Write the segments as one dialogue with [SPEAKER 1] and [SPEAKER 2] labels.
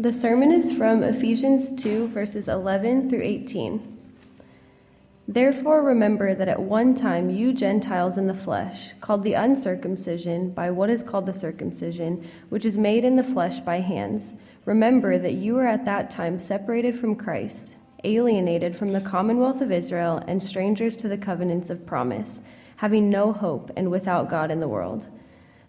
[SPEAKER 1] The sermon is from Ephesians 2, verses 11 through 18. Therefore, remember that at one time you Gentiles in the flesh, called the uncircumcision by what is called the circumcision, which is made in the flesh by hands, remember that you were at that time separated from Christ, alienated from the commonwealth of Israel, and strangers to the covenants of promise, having no hope and without God in the world.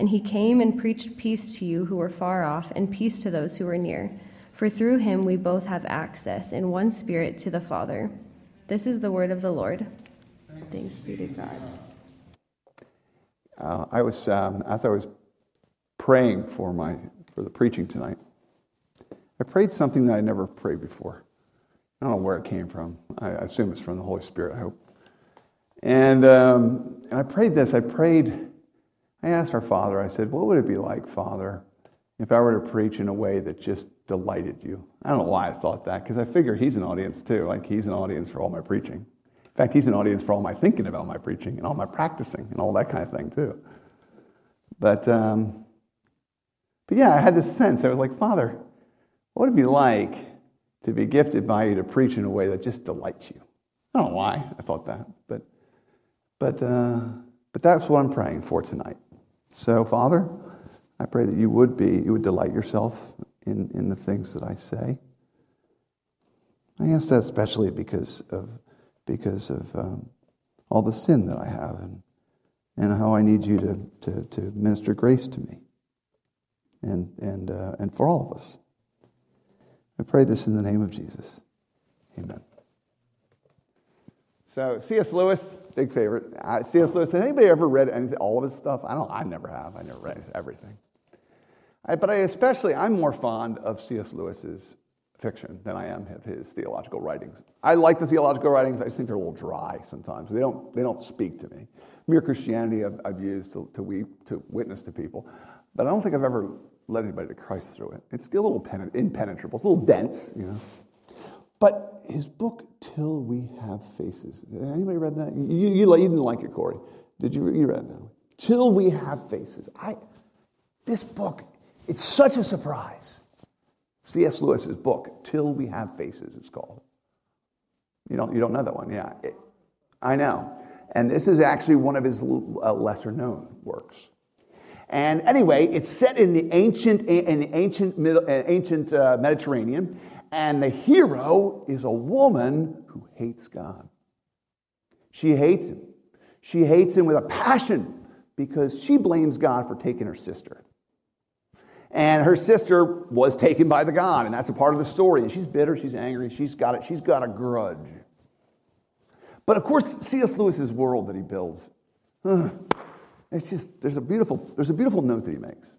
[SPEAKER 1] And he came and preached peace to you who were far off, and peace to those who were near. For through him we both have access in one spirit to the Father. This is the word of the Lord. Thanks be to God.
[SPEAKER 2] Uh, I was, um, as I was praying for my for the preaching tonight, I prayed something that I never prayed before. I don't know where it came from. I assume it's from the Holy Spirit. I hope. And um, and I prayed this. I prayed I asked our Father, I said, What would it be like, Father, if I were to preach in a way that just delighted you? I don't know why I thought that, because I figure He's an audience too. Like, He's an audience for all my preaching. In fact, He's an audience for all my thinking about my preaching and all my practicing and all that kind of thing too. But, um, but yeah, I had this sense. I was like, Father, what would it be like to be gifted by you to preach in a way that just delights you? I don't know why I thought that, but, but, uh, but that's what I'm praying for tonight. So, Father, I pray that you would be, you would delight yourself in, in the things that I say. I ask that especially because of, because of um, all the sin that I have and, and how I need you to, to, to minister grace to me and, and, uh, and for all of us. I pray this in the name of Jesus. Amen. So C.S. Lewis, big favorite. Uh, C.S. Lewis. Has anybody ever read anything, all of his stuff? I don't. I never have. I never read everything. I, but I especially, I'm more fond of C.S. Lewis's fiction than I am of his theological writings. I like the theological writings. I just think they're a little dry sometimes. They don't. They don't speak to me. Mere Christianity I've, I've used to, to, weep, to witness to people, but I don't think I've ever led anybody to Christ through it. It's a little impenetrable. It's a little dense, you know. But his book, Till We Have Faces. Anybody read that? You, you, you didn't like it, Corey. Did you? You read it? Till We Have Faces. I, this book, it's such a surprise. C.S. Lewis's book, Till We Have Faces, it's called. You don't, you don't know that one, yeah. It, I know. And this is actually one of his uh, lesser known works. And anyway, it's set in the ancient, in the ancient, middle, uh, ancient uh, Mediterranean, and the hero is a woman who hates God. She hates him. She hates him with a passion because she blames God for taking her sister. And her sister was taken by the God, and that's a part of the story. And she's bitter, she's angry, she's got it, she's got a grudge. But of course, C.S. Lewis's world that he builds, it's just there's a beautiful there's a beautiful note that he makes.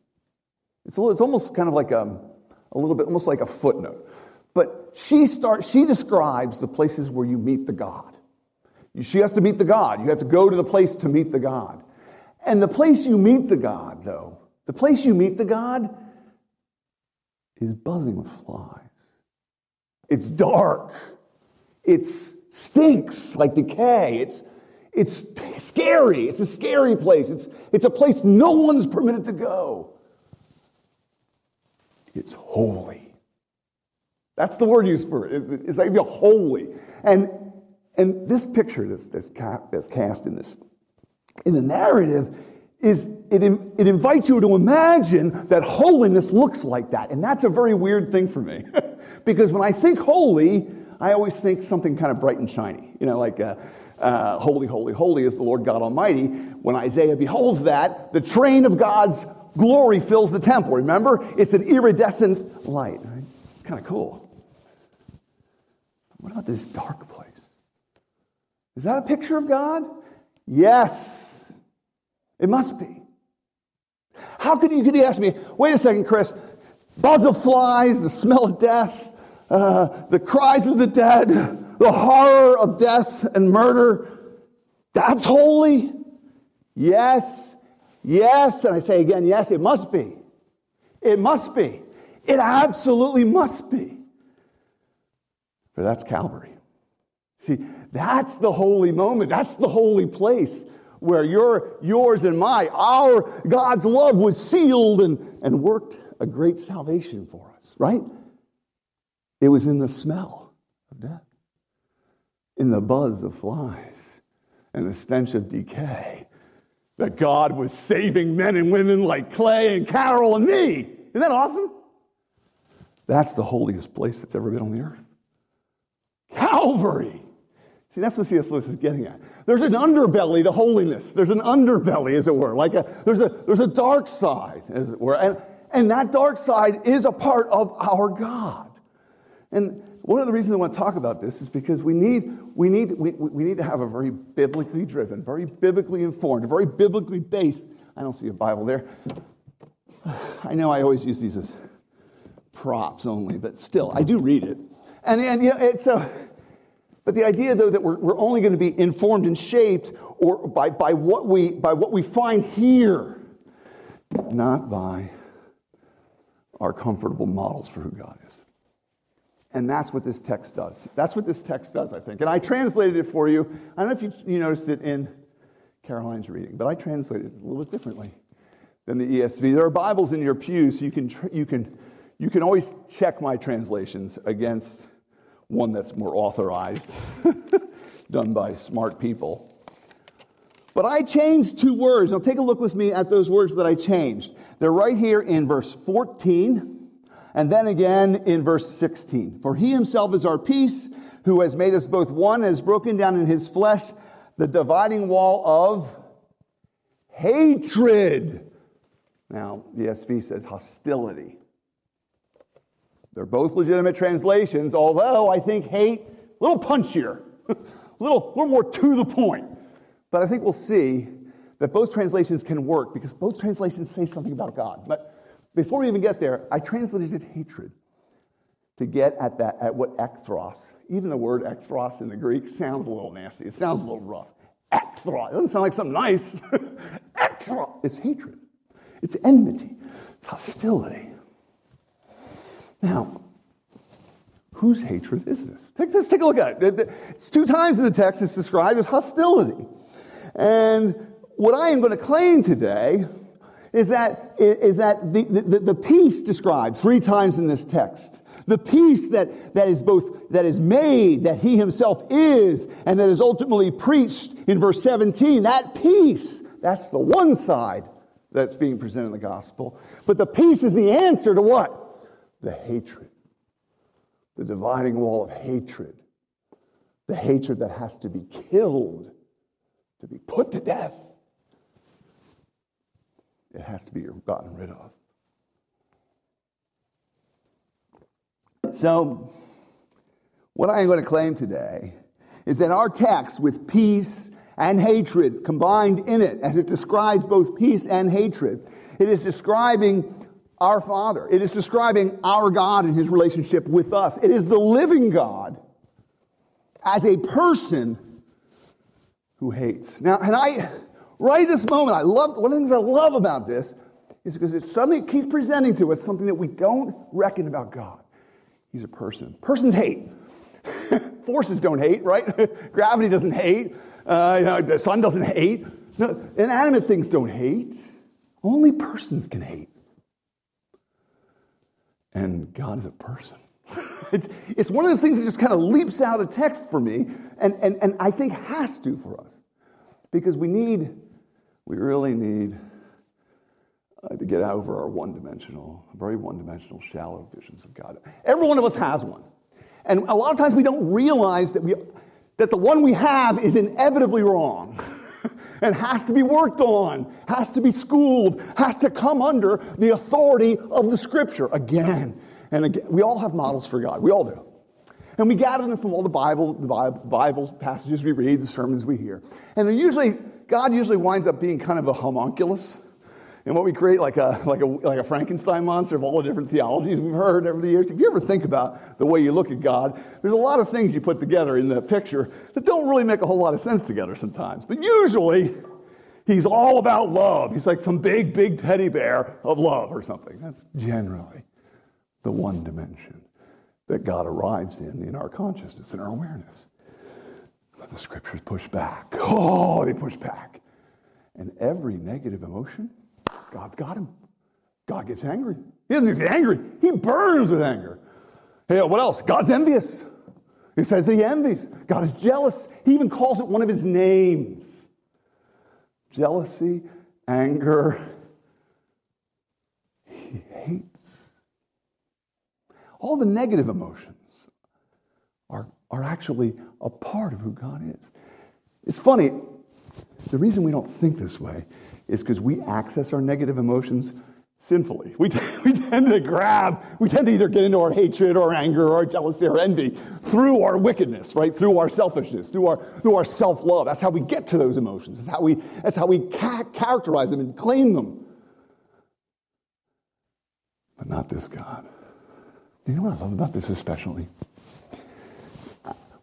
[SPEAKER 2] It's, a, it's almost kind of like a, a little bit almost like a footnote. But she starts, she describes the places where you meet the God. She has to meet the God. You have to go to the place to meet the God. And the place you meet the God, though, the place you meet the God is buzzing with flies. It's dark. It stinks like decay. It's, it's scary. It's a scary place. It's, it's a place no one's permitted to go. It's holy. That's the word used for it. It's like you're holy. And, and this picture that's, that's, that's cast in this, in the narrative, is it, it invites you to imagine that holiness looks like that. And that's a very weird thing for me. because when I think holy, I always think something kind of bright and shiny. You know, like uh, uh, holy, holy, holy is the Lord God Almighty. When Isaiah beholds that, the train of God's glory fills the temple. Remember? It's an iridescent light. Right? It's kind of cool. What about this dark place? Is that a picture of God? Yes. It must be. How could you, could you ask me, wait a second, Chris, buzz of flies, the smell of death, uh, the cries of the dead, the horror of death and murder. That's holy? Yes, yes. And I say again, yes, it must be. It must be. It absolutely must be. For that's Calvary. See, that's the holy moment. That's the holy place where your, yours and my, our God's love was sealed and, and worked a great salvation for us, right? It was in the smell of death, in the buzz of flies, and the stench of decay that God was saving men and women like Clay and Carol and me. Isn't that awesome? That's the holiest place that's ever been on the earth. Calvary. See, that's what C.S. Lewis is getting at. There's an underbelly to holiness. There's an underbelly, as it were. Like a, there's, a, there's a dark side, as it were. And, and that dark side is a part of our God. And one of the reasons I want to talk about this is because we need, we need, we, we need to have a very biblically driven, very biblically informed, very biblically based. I don't see a Bible there. I know I always use these as props only, but still, I do read it. And, and you know, it's so. But the idea, though, that we're, we're only going to be informed and shaped or by, by, what we, by what we find here, not by our comfortable models for who God is. And that's what this text does. That's what this text does, I think. And I translated it for you. I don't know if you, you noticed it in Caroline's reading, but I translated it a little bit differently than the ESV. There are Bibles in your pews, so you can, you can, you can always check my translations against one that's more authorized, done by smart people. But I changed two words. Now take a look with me at those words that I changed. They're right here in verse 14 and then again in verse 16. For he himself is our peace, who has made us both one, and has broken down in his flesh the dividing wall of hatred. Now, the ESV says hostility. They're both legitimate translations, although I think hate, a little punchier, a little, little more to the point. But I think we'll see that both translations can work because both translations say something about God. But before we even get there, I translated hatred to get at that, at what ekthros, even the word ekthros in the Greek sounds a little nasty. It sounds a little rough. Ekthros. It doesn't sound like something nice. ekthros. It's hatred. It's enmity. It's hostility. Now, whose hatred is this? Take, let's take a look at it. It's two times in the text it's described as hostility. And what I am going to claim today is that, is that the, the, the peace described three times in this text the peace that, that is both that is made that he himself is and that is ultimately preached in verse 17 that peace that's the one side that's being presented in the gospel but the peace is the answer to what the hatred, the dividing wall of hatred, the hatred that has to be killed, to be put to death. It has to be gotten rid of. So, what I am going to claim today is that our text, with peace and hatred combined in it, as it describes both peace and hatred, it is describing our Father. It is describing our God and his relationship with us. It is the living God as a person who hates. Now, and I, right this moment, I love, one of the things I love about this is because it suddenly keeps presenting to us something that we don't reckon about God. He's a person. Persons hate. Forces don't hate, right? Gravity doesn't hate. Uh, you know, the sun doesn't hate. No, inanimate things don't hate. Only persons can hate and God is a person. it's, it's one of those things that just kind of leaps out of the text for me, and, and, and I think has to for us. Because we need, we really need uh, to get over our one dimensional, very one dimensional, shallow visions of God. Every one of us has one. And a lot of times we don't realize that, we, that the one we have is inevitably wrong. and has to be worked on, has to be schooled, has to come under the authority of the scripture again and again. We all have models for God. We all do. And we gather them from all the Bible, the Bible, passages we read, the sermons we hear. And they're usually, God usually winds up being kind of a homunculus. And what we create like a, like, a, like a Frankenstein monster of all the different theologies we've heard over the years. If you ever think about the way you look at God, there's a lot of things you put together in the picture that don't really make a whole lot of sense together sometimes. But usually, he's all about love. He's like some big, big teddy bear of love or something. That's generally the one dimension that God arrives in in our consciousness, in our awareness. But the scriptures push back. Oh, they push back. And every negative emotion, God's got him. God gets angry. He doesn't get angry, he burns with anger. Hey, what else? God's envious. He says he envies. God is jealous. He even calls it one of his names jealousy, anger. He hates. All the negative emotions are, are actually a part of who God is. It's funny, the reason we don't think this way is because we access our negative emotions sinfully. We, we tend to grab, we tend to either get into our hatred or anger or jealousy or envy through our wickedness, right? Through our selfishness, through our, through our self love. That's how we get to those emotions. That's how we, that's how we ca- characterize them and claim them. But not this God. Do you know what I love about this especially?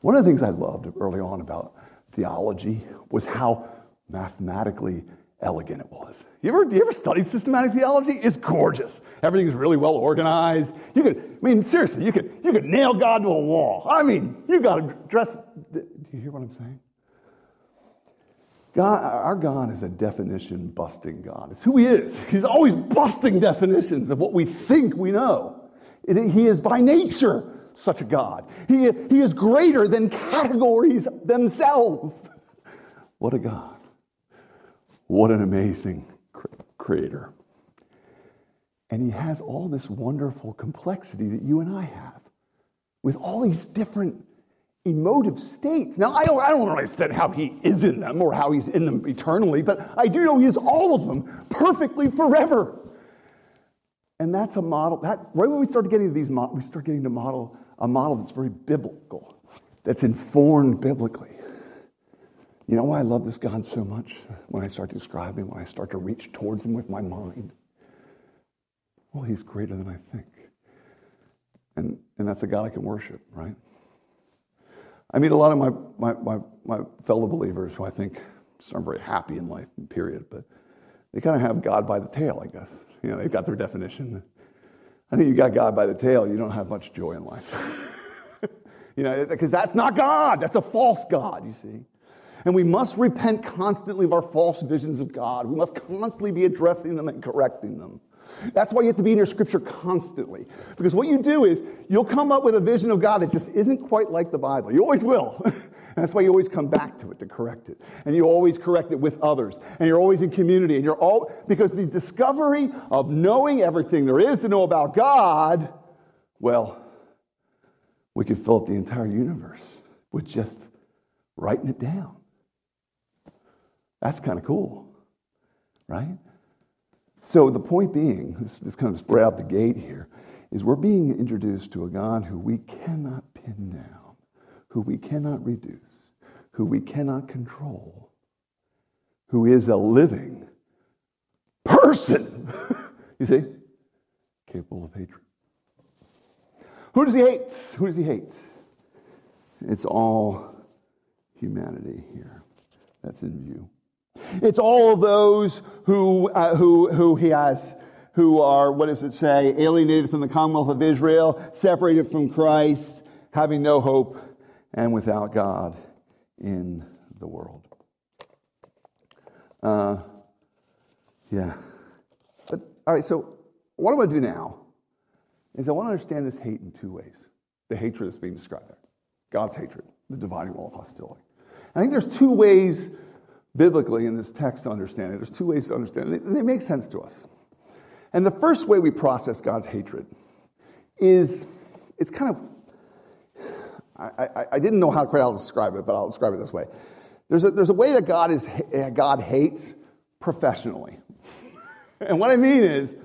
[SPEAKER 2] One of the things I loved early on about theology was how mathematically elegant it was. You ever, you ever studied systematic theology? It's gorgeous. Everything's really well organized. You could, I mean, seriously, you could, you could nail God to a wall. I mean, you got to dress. Do you hear what I'm saying? God, our God is a definition busting God. It's who He is. He's always busting definitions of what we think we know. It, he is by nature such a God. He, he is greater than categories themselves. What a God. What an amazing creator. And he has all this wonderful complexity that you and I have with all these different emotive states. Now, I don't, I don't understand how he is in them or how he's in them eternally, but I do know he is all of them perfectly forever. And that's a model, that, right when we start getting to these, models, we start getting to model a model that's very biblical, that's informed biblically. You know why I love this God so much? When I start to describe him, when I start to reach towards him with my mind. Well, he's greater than I think. And, and that's a God I can worship, right? I meet a lot of my, my, my, my fellow believers who I think aren't very happy in life, period, but they kind of have God by the tail, I guess. You know, they've got their definition. I think you got God by the tail, you don't have much joy in life. you know, because that's not God. That's a false God, you see. And we must repent constantly of our false visions of God. We must constantly be addressing them and correcting them. That's why you have to be in your scripture constantly. Because what you do is you'll come up with a vision of God that just isn't quite like the Bible. You always will. and that's why you always come back to it to correct it. And you always correct it with others. And you're always in community. And you're all, because the discovery of knowing everything there is to know about God, well, we could fill up the entire universe with just writing it down. That's kind of cool, right? So the point being, this, this kind of right out the gate here, is we're being introduced to a God who we cannot pin down, who we cannot reduce, who we cannot control, who is a living person. you see? Capable of hatred. Who does he hate? Who does he hate? It's all humanity here that's in view. It's all those who, uh, who, who he has, who are, what does it say, alienated from the commonwealth of Israel, separated from Christ, having no hope, and without God in the world. Uh, yeah. But, all right, so what I want to do now is I want to understand this hate in two ways. The hatred that's being described there God's hatred, the dividing wall of hostility. I think there's two ways biblically in this text to understand it. There's two ways to understand it. They, make sense to us. And the first way we process God's hatred is it's kind of, I, I, I didn't know how to describe it, but I'll describe it this way. There's a, there's a way that God, is, eh, God hates professionally. and what I mean is,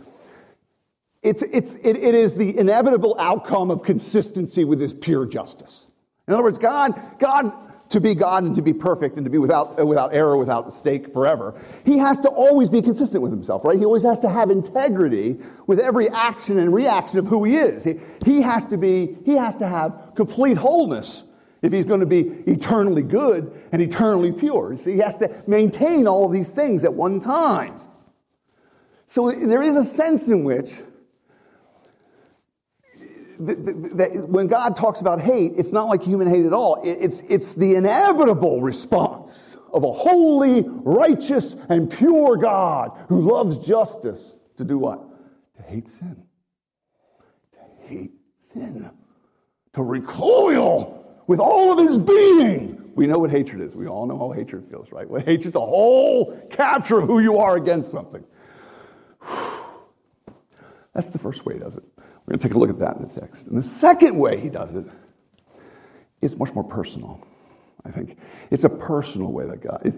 [SPEAKER 2] it's, it's, it, it is the inevitable outcome of consistency with his pure justice. In other words, God, God to be God and to be perfect and to be without, uh, without error, without mistake forever, he has to always be consistent with himself, right? He always has to have integrity with every action and reaction of who he is. He, he has to be, he has to have complete wholeness if he's going to be eternally good and eternally pure. So he has to maintain all of these things at one time. So there is a sense in which that when God talks about hate, it's not like human hate at all. It's, it's the inevitable response of a holy, righteous, and pure God who loves justice to do what? To hate sin. To hate sin. To recoil with all of his being. We know what hatred is. We all know how hatred feels, right? Well, hatred's a whole capture of who you are against something. That's the first way he does it. We're going to take a look at that in the text. And the second way he does it is much more personal, I think. It's a personal way that God, it,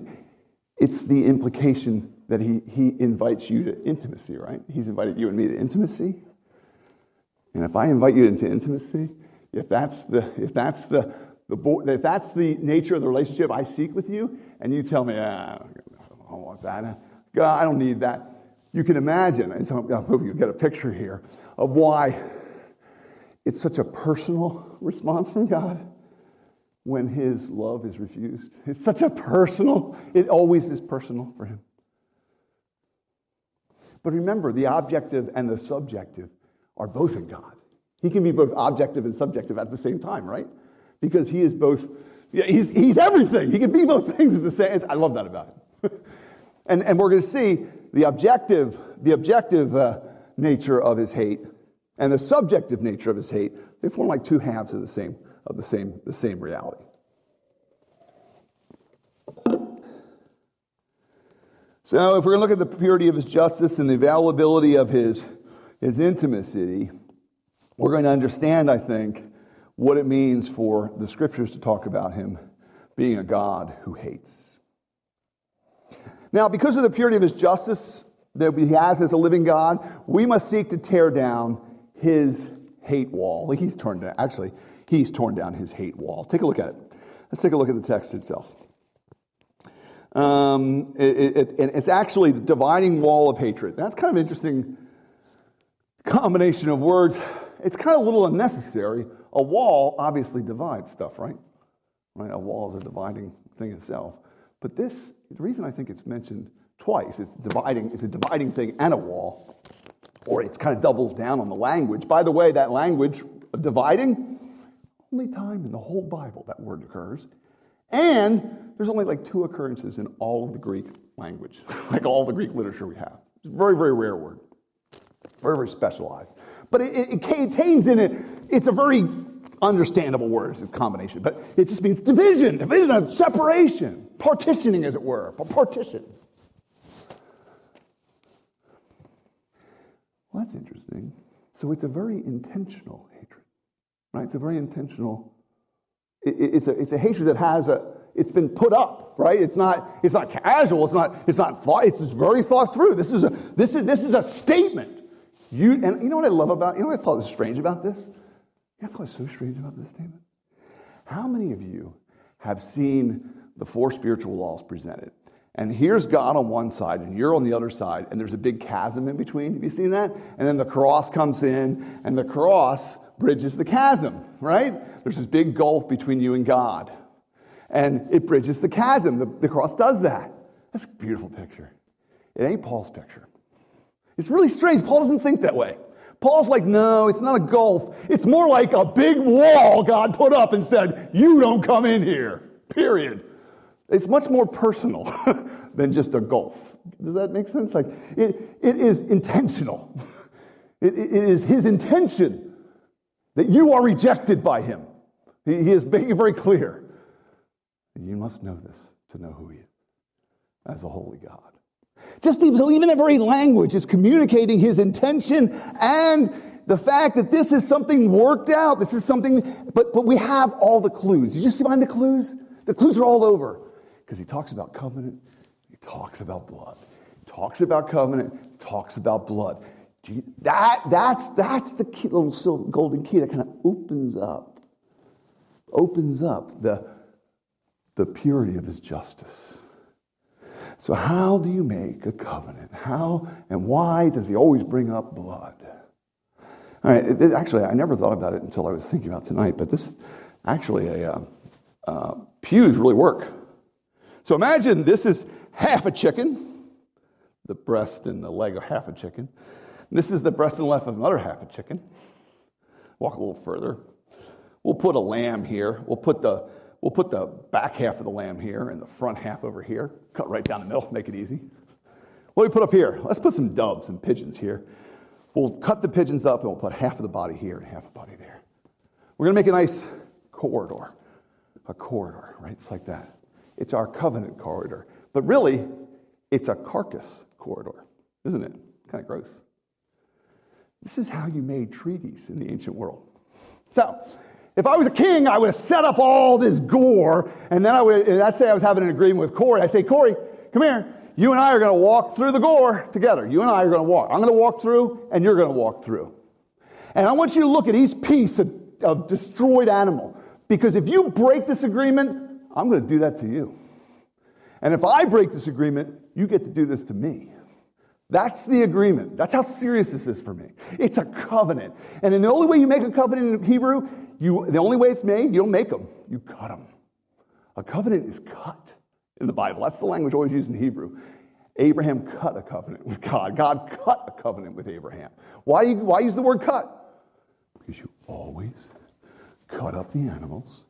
[SPEAKER 2] it's the implication that he, he invites you to intimacy, right? He's invited you and me to intimacy. And if I invite you into intimacy, if that's the, if that's the, the if that's the nature of the relationship I seek with you, and you tell me, ah, I don't want that, God, I don't need that, you can imagine, and so I hope you get a picture here of why it's such a personal response from God when His love is refused. It's such a personal, it always is personal for Him. But remember, the objective and the subjective are both in God. He can be both objective and subjective at the same time, right? Because He is both, yeah, he's, he's everything. He can be both things at the same time. I love that about Him. and, and we're going to see the objective, the objective uh, nature of his hate and the subjective nature of his hate, they form like two halves of the same, of the same, the same reality. So, if we're going to look at the purity of his justice and the availability of his, his intimacy, we're going to understand, I think, what it means for the scriptures to talk about him being a God who hates. Now, because of the purity of his justice that he has as a living God, we must seek to tear down his hate wall. He's torn down, actually, he's torn down his hate wall. Take a look at it. Let's take a look at the text itself. Um, it, it, it's actually the dividing wall of hatred. That's kind of interesting combination of words. It's kind of a little unnecessary. A wall obviously divides stuff, right? Right? A wall is a dividing thing itself. But this, the reason I think it's mentioned twice, it's dividing, it's a dividing thing and a wall, or it's kind of doubles down on the language. By the way, that language of dividing, only time in the whole Bible that word occurs. And there's only like two occurrences in all of the Greek language, like all the Greek literature we have. It's a very, very rare word, very, very specialized. But it, it, it contains in it, it's a very understandable words, it's combination, but it just means division, division of separation, partitioning, as it were, partition. Well, that's interesting. So it's a very intentional hatred, right? It's a very intentional. It, it's, a, it's a hatred that has a. It's been put up, right? It's not. It's not casual. It's not. It's not thought. It's very thought through. This is a. This is this is a statement. You and you know what I love about. You know what I thought was strange about this. You know what I thought was so strange about this statement. How many of you have seen the four spiritual laws presented? And here's God on one side, and you're on the other side, and there's a big chasm in between. Have you seen that? And then the cross comes in, and the cross bridges the chasm, right? There's this big gulf between you and God. And it bridges the chasm. The, the cross does that. That's a beautiful picture. It ain't Paul's picture. It's really strange. Paul doesn't think that way. Paul's like, no, it's not a gulf. It's more like a big wall God put up and said, you don't come in here, period. It's much more personal than just a gulf. Does that make sense? Like, it, it is intentional. It, it is his intention that you are rejected by him. He, he is making very clear. You must know this to know who he is as a holy God. Just even, so, even the very language is communicating his intention and the fact that this is something worked out. This is something, but, but we have all the clues. You just find the clues? The clues are all over because he talks about covenant, he talks about blood. He talks about covenant, talks about blood. That, that's, that's the key, little golden key that kind of opens up, opens up the, the purity of his justice. So, how do you make a covenant? How and why does he always bring up blood? All right, it, it, actually, I never thought about it until I was thinking about tonight, but this actually a uh, uh, pews really work. So imagine this is half a chicken, the breast and the leg of half a chicken. This is the breast and left of another half a chicken. Walk a little further. We'll put a lamb here. We'll put the we'll put the back half of the lamb here and the front half over here. Cut right down the middle, make it easy. What do we put up here? Let's put some doves and pigeons here. We'll cut the pigeons up and we'll put half of the body here and half of the body there. We're going to make a nice corridor. A corridor, right? It's like that. It's our covenant corridor. But really, it's a carcass corridor, isn't it? Kind of gross. This is how you made treaties in the ancient world. So, if I was a king, I would have set up all this gore, and then I would, let's say I was having an agreement with Corey. I say, Corey, come here. You and I are going to walk through the gore together. You and I are going to walk. I'm going to walk through, and you're going to walk through. And I want you to look at each piece of, of destroyed animal. Because if you break this agreement, I'm going to do that to you. And if I break this agreement, you get to do this to me. That's the agreement. That's how serious this is for me. It's a covenant. And the only way you make a covenant in Hebrew, you, the only way it's made, you don't make them, you cut them. A covenant is cut in the Bible. That's the language always used in Hebrew. Abraham cut a covenant with God. God cut a covenant with Abraham. Why, why use the word cut? Because you always cut up the animals.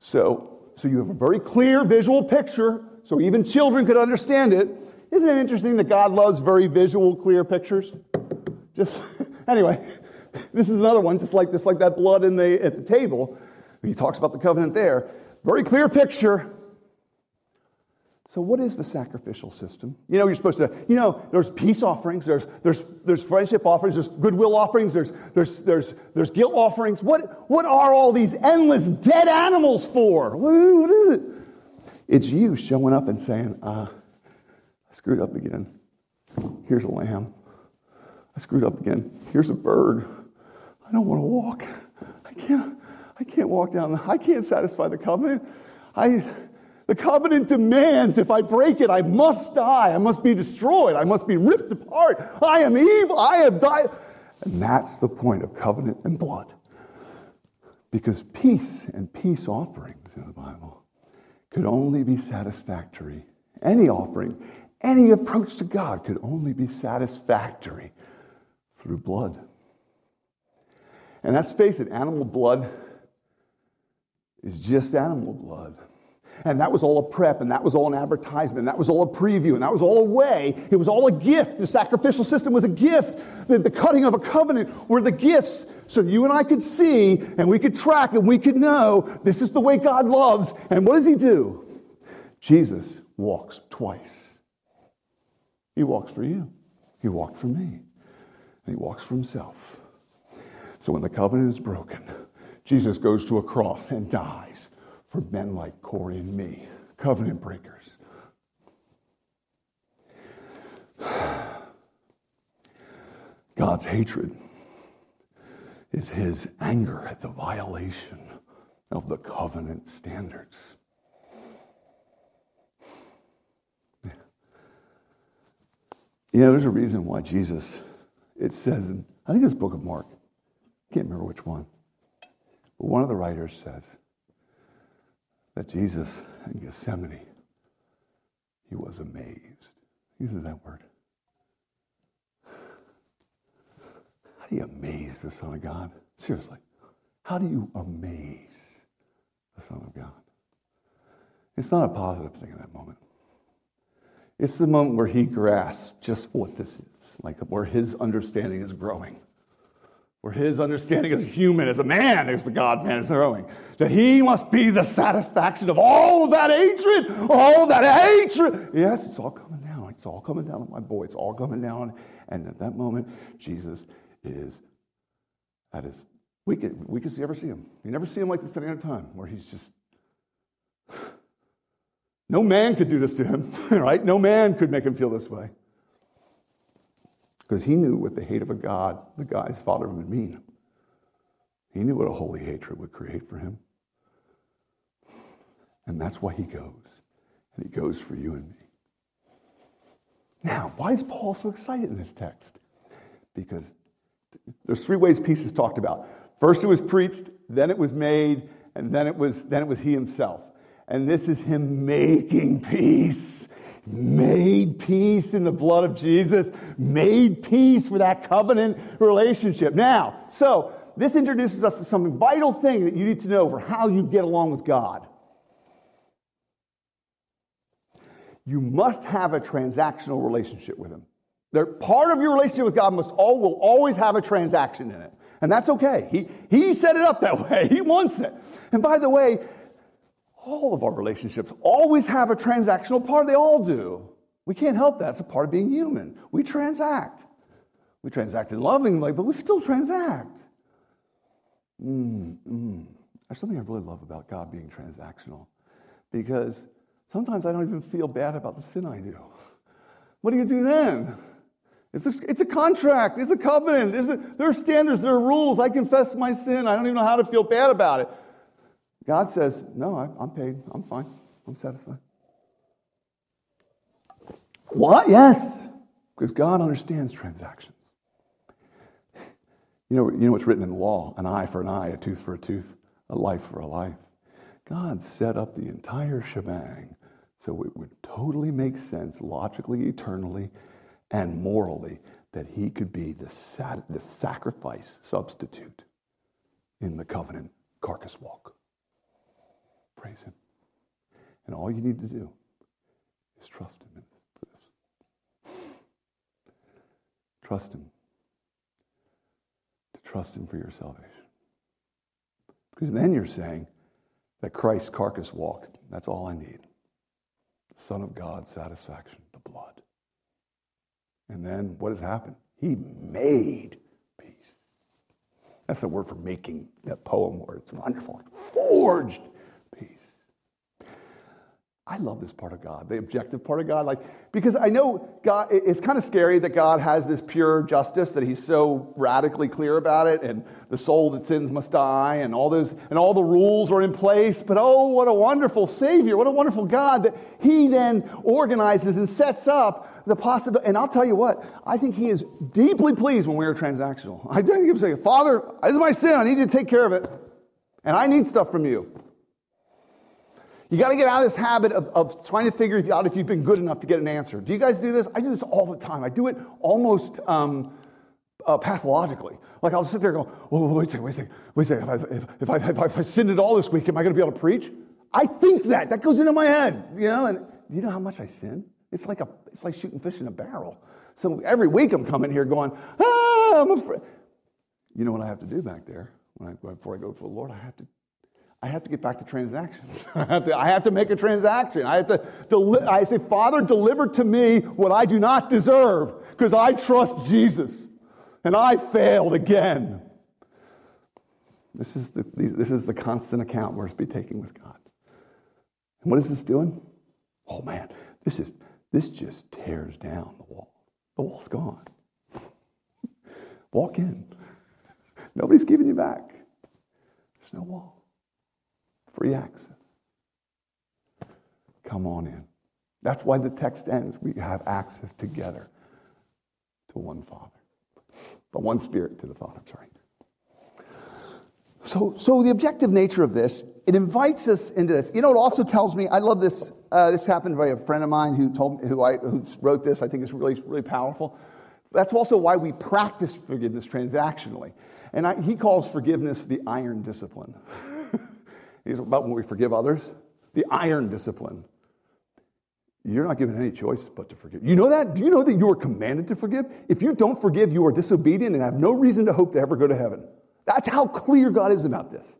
[SPEAKER 2] So, so you have a very clear visual picture, so even children could understand it. Isn't it interesting that God loves very visual, clear pictures? Just anyway, this is another one, just like this, like that blood in the at the table. He talks about the covenant there. Very clear picture. So, what is the sacrificial system? You know, you're supposed to, you know, there's peace offerings, there's, there's, there's friendship offerings, there's goodwill offerings, there's, there's, there's, there's guilt offerings. What, what are all these endless dead animals for? What is it? It's you showing up and saying, uh, I screwed up again. Here's a lamb. I screwed up again. Here's a bird. I don't want to walk. I can't, I can't walk down. The, I can't satisfy the covenant. I, the covenant demands if I break it, I must die. I must be destroyed. I must be ripped apart. I am evil. I have died. And that's the point of covenant and blood. Because peace and peace offerings in the Bible could only be satisfactory. Any offering, any approach to God could only be satisfactory through blood. And let's face it, animal blood is just animal blood. And that was all a prep, and that was all an advertisement, and that was all a preview, and that was all a way. It was all a gift. The sacrificial system was a gift. The, the cutting of a covenant were the gifts so that you and I could see, and we could track, and we could know this is the way God loves. And what does He do? Jesus walks twice. He walks for you, He walked for me, and He walks for Himself. So when the covenant is broken, Jesus goes to a cross and dies for men like Corey and me, covenant breakers. God's hatred is his anger at the violation of the covenant standards. You know, there's a reason why Jesus, it says in, I think it's book of Mark, can't remember which one, but one of the writers says, that Jesus in Gethsemane, he was amazed. Uses that word. How do you amaze the Son of God? Seriously. How do you amaze the Son of God? It's not a positive thing in that moment. It's the moment where he grasps just what this is, like where his understanding is growing where his understanding as a human, as a man, as the God man is growing, that he must be the satisfaction of all that hatred, all that hatred. Yes, it's all coming down. It's all coming down on my boy. It's all coming down. And at that moment, Jesus is at his weakest, weakest you ever see him. You never see him like this at any other time, where he's just. No man could do this to him, right? No man could make him feel this way because he knew what the hate of a God, the guy's father, would mean. He knew what a holy hatred would create for him. And that's why he goes. And he goes for you and me. Now, why is Paul so excited in this text? Because there's three ways peace is talked about. First it was preached, then it was made, and then it was then it was he himself. And this is him making peace. Made peace in the blood of Jesus, made peace for that covenant relationship. Now, so this introduces us to some vital thing that you need to know for how you get along with God. You must have a transactional relationship with Him. They're, part of your relationship with God must all, will always have a transaction in it. And that's okay. He, he set it up that way. He wants it. And by the way, all of our relationships always have a transactional part. They all do. We can't help that. It's a part of being human. We transact. We transact in loving lovingly, but we still transact. Mm, mm. There's something I really love about God being transactional because sometimes I don't even feel bad about the sin I do. What do you do then? It's a, it's a contract, it's a covenant, a, there are standards, there are rules. I confess my sin, I don't even know how to feel bad about it. God says, No, I, I'm paid, I'm fine, I'm satisfied. What? Yes, because God understands transactions. You know, you know what's written in the law an eye for an eye, a tooth for a tooth, a life for a life. God set up the entire shebang so it would totally make sense logically, eternally, and morally that he could be the, sat- the sacrifice substitute in the covenant carcass walk. Praise him. And all you need to do is trust him for this. Trust him. To trust him for your salvation. Because then you're saying that Christ's carcass walk, that's all I need. The Son of God, satisfaction, the blood. And then what has happened? He made peace. That's the word for making, that poem word. It's wonderful. Forged. I love this part of God, the objective part of God, like because I know God. It's kind of scary that God has this pure justice that He's so radically clear about it, and the soul that sins must die, and all those and all the rules are in place. But oh, what a wonderful Savior! What a wonderful God that He then organizes and sets up the possibility. And I'll tell you what, I think He is deeply pleased when we are transactional. I think He say, "Father, this is my sin. I need you to take care of it, and I need stuff from you." You got to get out of this habit of, of trying to figure out if you've been good enough to get an answer. Do you guys do this? I do this all the time. I do it almost um, uh, pathologically. Like I'll sit there and go, oh, wait a second, wait a second, wait a second. If, I, if, if, I, if I sinned at all this week, am I going to be able to preach? I think that. That goes into my head, you know. And you know how much I sin? It's like a, it's like shooting fish in a barrel. So every week I'm coming here going, ah, I'm afraid. You know what I have to do back there when I, before I go to the Lord? I have to I have to get back to transactions. I have to, I have to make a transaction. I have to, deli- I say, Father, deliver to me what I do not deserve because I trust Jesus. And I failed again. This is, the, this is the constant account we're to be taking with God. And what is this doing? Oh man, this is this just tears down the wall. The wall's gone. Walk in. Nobody's giving you back. There's no wall. Free access. Come on in. That's why the text ends. We have access together to one Father, but one Spirit to the Father. I'm sorry. So, so the objective nature of this, it invites us into this. You know, it also tells me. I love this. Uh, this happened by a friend of mine who told who I who wrote this. I think it's really really powerful. That's also why we practice forgiveness transactionally, and I, he calls forgiveness the iron discipline. He's about when we forgive others, the iron discipline. You're not given any choice but to forgive. You know that? Do you know that you are commanded to forgive? If you don't forgive, you are disobedient and have no reason to hope to ever go to heaven. That's how clear God is about this.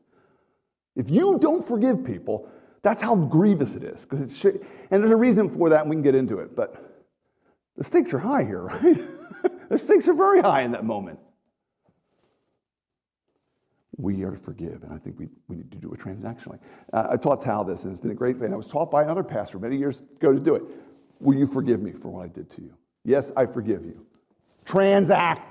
[SPEAKER 2] If you don't forgive people, that's how grievous it is. Because it's and there's a reason for that, and we can get into it. But the stakes are high here, right? the stakes are very high in that moment we are to forgive. And I think we, we need to do it transactionally. Uh, I taught Tal this, and it's been a great thing. I was taught by another pastor many years ago to do it. Will you forgive me for what I did to you? Yes, I forgive you. Transact.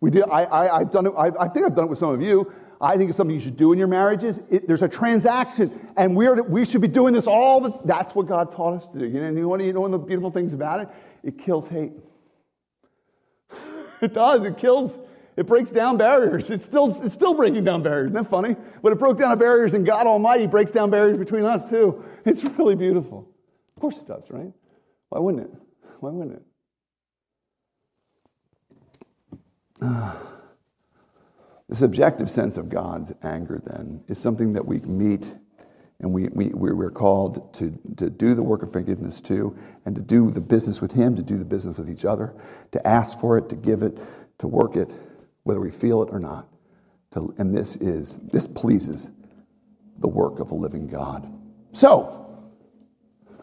[SPEAKER 2] We do, I, I, have done it, I, I think I've done it with some of you. I think it's something you should do in your marriages. It, there's a transaction, and we're, we should be doing this all the That's what God taught us to do. You know, you, want, you know one of the beautiful things about it? It kills hate. it does. It kills, it breaks down barriers. It's still, it's still breaking down barriers. Isn't that funny? But it broke down barriers, and God Almighty breaks down barriers between us, too. It's really beautiful. Of course it does, right? Why wouldn't it? Why wouldn't it? Ah. this objective sense of God's anger, then, is something that we meet and we, we, we're called to, to do the work of forgiveness too, and to do the business with Him, to do the business with each other, to ask for it, to give it, to work it, whether we feel it or not. To, and this is, this pleases the work of a living God. So,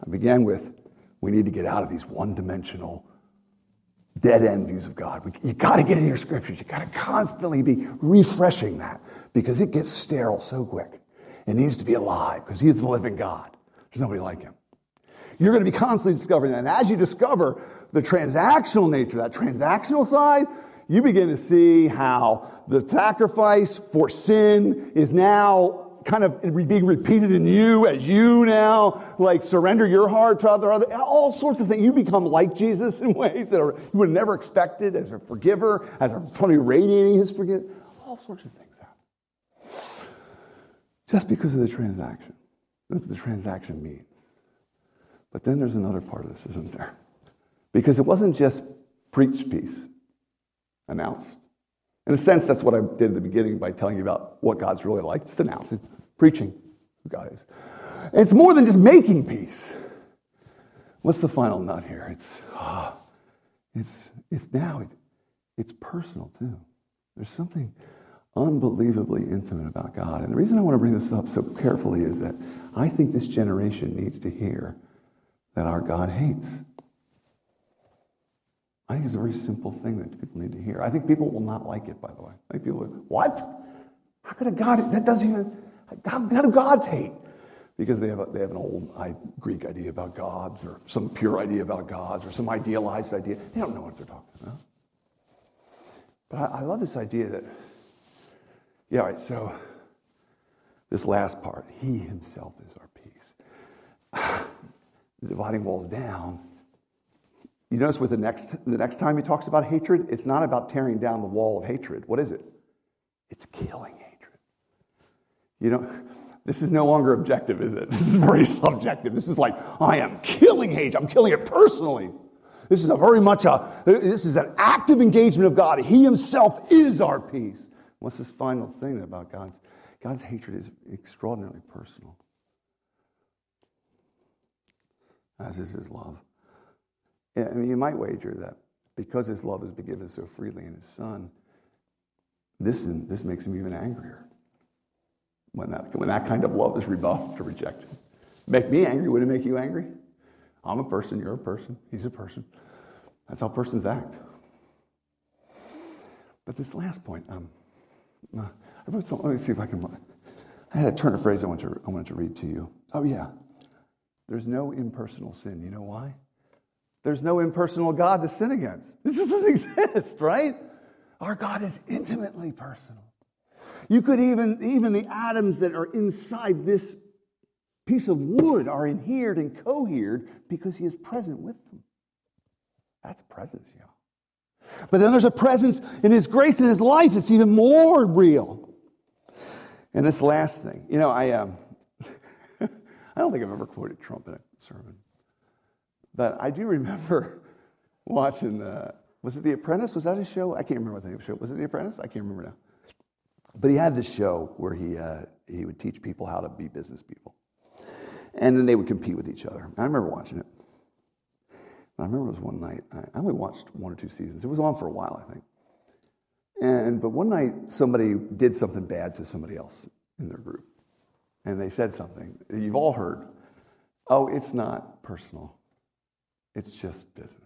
[SPEAKER 2] I began with we need to get out of these one dimensional dead end views of God. You got to get in your scriptures. You got to constantly be refreshing that because it gets sterile so quick. It needs to be alive because He's the living God. There's nobody like Him. You're going to be constantly discovering that. And as you discover the transactional nature, that transactional side, you begin to see how the sacrifice for sin is now kind of being repeated in you as you now like surrender your heart to other, other all sorts of things. You become like Jesus in ways that are, you would have never expected as a forgiver, as a funny radiating his forgiveness. All sorts of things happen. Just because of the transaction. That's what the transaction means. But then there's another part of this, isn't there? Because it wasn't just preach peace, announced. In a sense, that's what I did at the beginning by telling you about what God's really like, just announcing, preaching who God is. And it's more than just making peace. What's the final nut here? It's, ah, it's, it's now, it, it's personal too. There's something unbelievably intimate about God. And the reason I want to bring this up so carefully is that I think this generation needs to hear that our God hates. I think it's a very simple thing that people need to hear. I think people will not like it, by the way. I think people will, what? How could a God, that doesn't even, how, how do gods hate? Because they have, a, they have an old Greek idea about gods or some pure idea about gods or some idealized idea. They don't know what they're talking about. But I, I love this idea that, yeah, all right, so this last part, he himself is our peace. the dividing walls down you notice with the next, the next time he talks about hatred, it's not about tearing down the wall of hatred. What is it? It's killing hatred. You know, this is no longer objective, is it? This is very subjective. This is like, I am killing hate. I'm killing it personally. This is a very much a, this is an active engagement of God. He himself is our peace. What's this final thing about God's? God's hatred is extraordinarily personal, as is his love. I mean, you might wager that because his love has been given so freely in his son, this, this makes him even angrier when that, when that kind of love is rebuffed or rejected. Make me angry, would it make you angry? I'm a person, you're a person, he's a person. That's how persons act. But this last point, um, uh, I wrote some, let me see if I can. I had a turn of phrase I wanted, to, I wanted to read to you. Oh, yeah. There's no impersonal sin. You know why? There's no impersonal God to sin against. This doesn't exist, right? Our God is intimately personal. You could even, even the atoms that are inside this piece of wood are inhered and cohered because he is present with them. That's presence, y'all. But then there's a presence in his grace and his life that's even more real. And this last thing, you know, I, um, I don't think I've ever quoted Trump in a sermon. But I do remember watching the, was it The Apprentice? Was that his show? I can't remember what the name of the show was. it The Apprentice? I can't remember now. But he had this show where he, uh, he would teach people how to be business people. And then they would compete with each other. I remember watching it. I remember it was one night. I only watched one or two seasons. It was on for a while, I think. And but one night somebody did something bad to somebody else in their group. And they said something. You've all heard, oh, it's not personal. It's just business.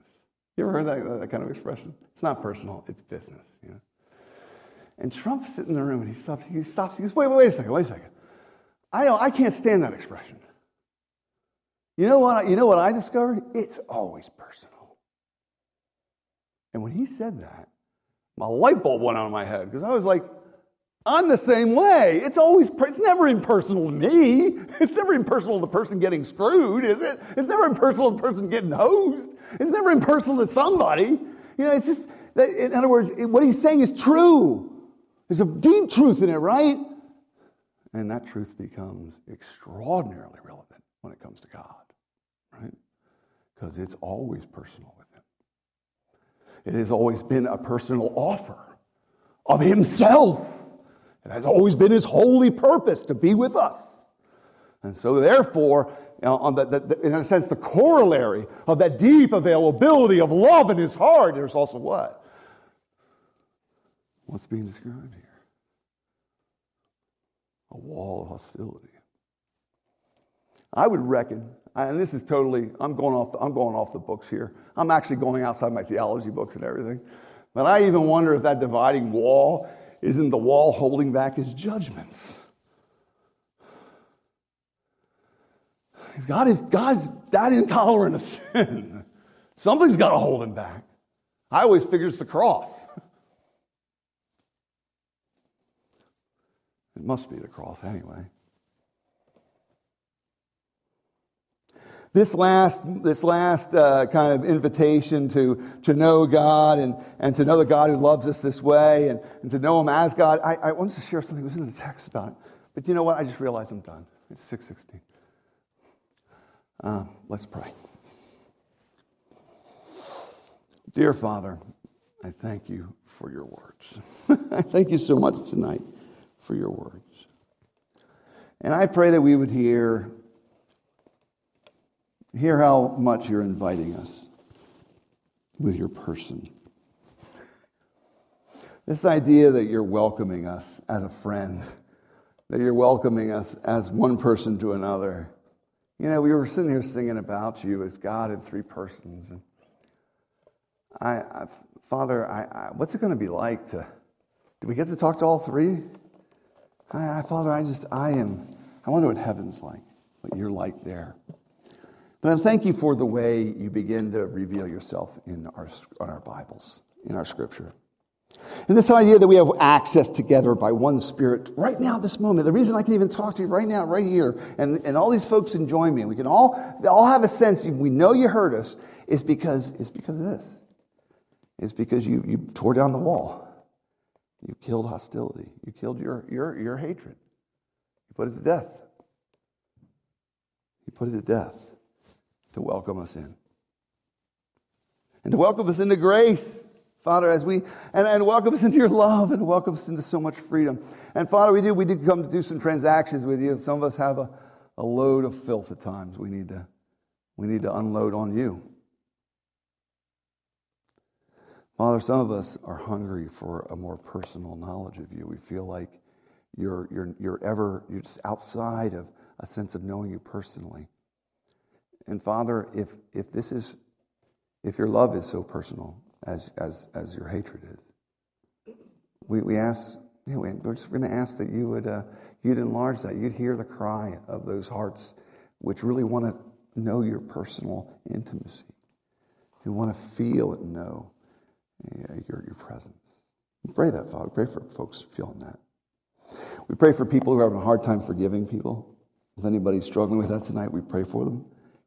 [SPEAKER 2] You ever heard that, that kind of expression? It's not personal, it's business. You know? And Trump's sitting in the room and he stops, he stops, he goes, wait, wait, wait a second, wait a second. I, don't, I can't stand that expression. You know what? You know what I discovered? It's always personal. And when he said that, My light bulb went on in my head because I was like, I'm the same way. It's always, it's never impersonal to me. It's never impersonal to the person getting screwed, is it? It's never impersonal to the person getting hosed. It's never impersonal to somebody. You know, it's just, in other words, what he's saying is true. There's a deep truth in it, right? And that truth becomes extraordinarily relevant when it comes to God, right? Because it's always personal with Him. It has always been a personal offer of Himself. It has always been His holy purpose to be with us. And so, therefore, you know, the, the, the, in a sense, the corollary of that deep availability of love in His heart, there's also what? What's being described here? A wall of hostility. I would reckon, and this is totally, I'm going off the, I'm going off the books here. I'm actually going outside my theology books and everything. But I even wonder if that dividing wall isn't the wall holding back his judgments. God is God's that intolerant of sin. Something's got to hold him back. I always figure it's the cross. It must be the cross anyway. This last, this last uh, kind of invitation to, to know God and, and to know the God who loves us this way and, and to know Him as God, I, I wanted to share something that was in the text about it. But you know what? I just realized I'm done. It's 616. Uh, let's pray. Dear Father, I thank you for your words. I thank you so much tonight for your words. And I pray that we would hear, hear how much you're inviting us with your person. This idea that you're welcoming us as a friend, that you're welcoming us as one person to another. You know, we were sitting here singing about you as God in three persons. And I, I Father, I, I, what's it going to be like to, do we get to talk to all three? I, Father, I just, I am, I wonder what heaven's like, what you're like there. But I thank you for the way you begin to reveal yourself in our, on our Bibles, in our scripture. And this idea that we have access together by one Spirit right now, this moment. The reason I can even talk to you right now, right here, and, and all these folks enjoy me, and we can all, all have a sense, we know you heard us, is because, it's because of this. It's because you, you tore down the wall. You killed hostility. You killed your, your, your hatred. You put it to death. You put it to death to welcome us in. And to welcome us into grace, Father, as we, and, and welcome us into your love and welcome us into so much freedom. And Father, we do, we do come to do some transactions with you, and some of us have a, a load of filth at times we need to, we need to unload on you. Father, some of us are hungry for a more personal knowledge of you. We feel like you're, you're, you're ever, you're just outside of a sense of knowing you personally. And Father, if, if this is, if your love is so personal as, as, as your hatred is, we, we ask, we're just going to ask that you would, uh, you'd enlarge that. You'd hear the cry of those hearts which really want to know your personal intimacy, who want to feel and know your, your presence. We pray that, Father. Pray for folks feeling that. We pray for people who are having a hard time forgiving people. If anybody's struggling with that tonight, we pray for them.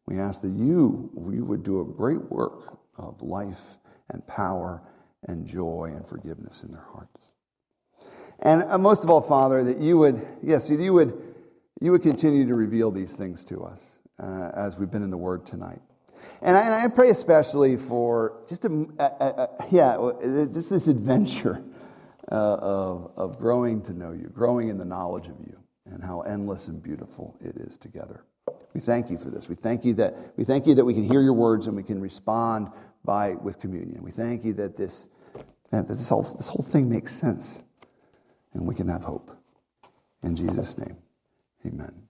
[SPEAKER 2] We ask that you, you would do a great work of life and power and joy and forgiveness in their hearts. And uh, most of all, Father, that you would, yes, you would, you would continue to reveal these things to us uh, as we've been in the Word tonight. And I, and I pray especially for just a, a, a yeah, just this adventure uh, of, of growing to know you, growing in the knowledge of you, and how endless and beautiful it is together. We thank you for this. We thank you that we thank you that we can hear your words and we can respond by with communion. We thank you that this that this whole, this whole thing makes sense, and we can have hope. In Jesus' name, Amen.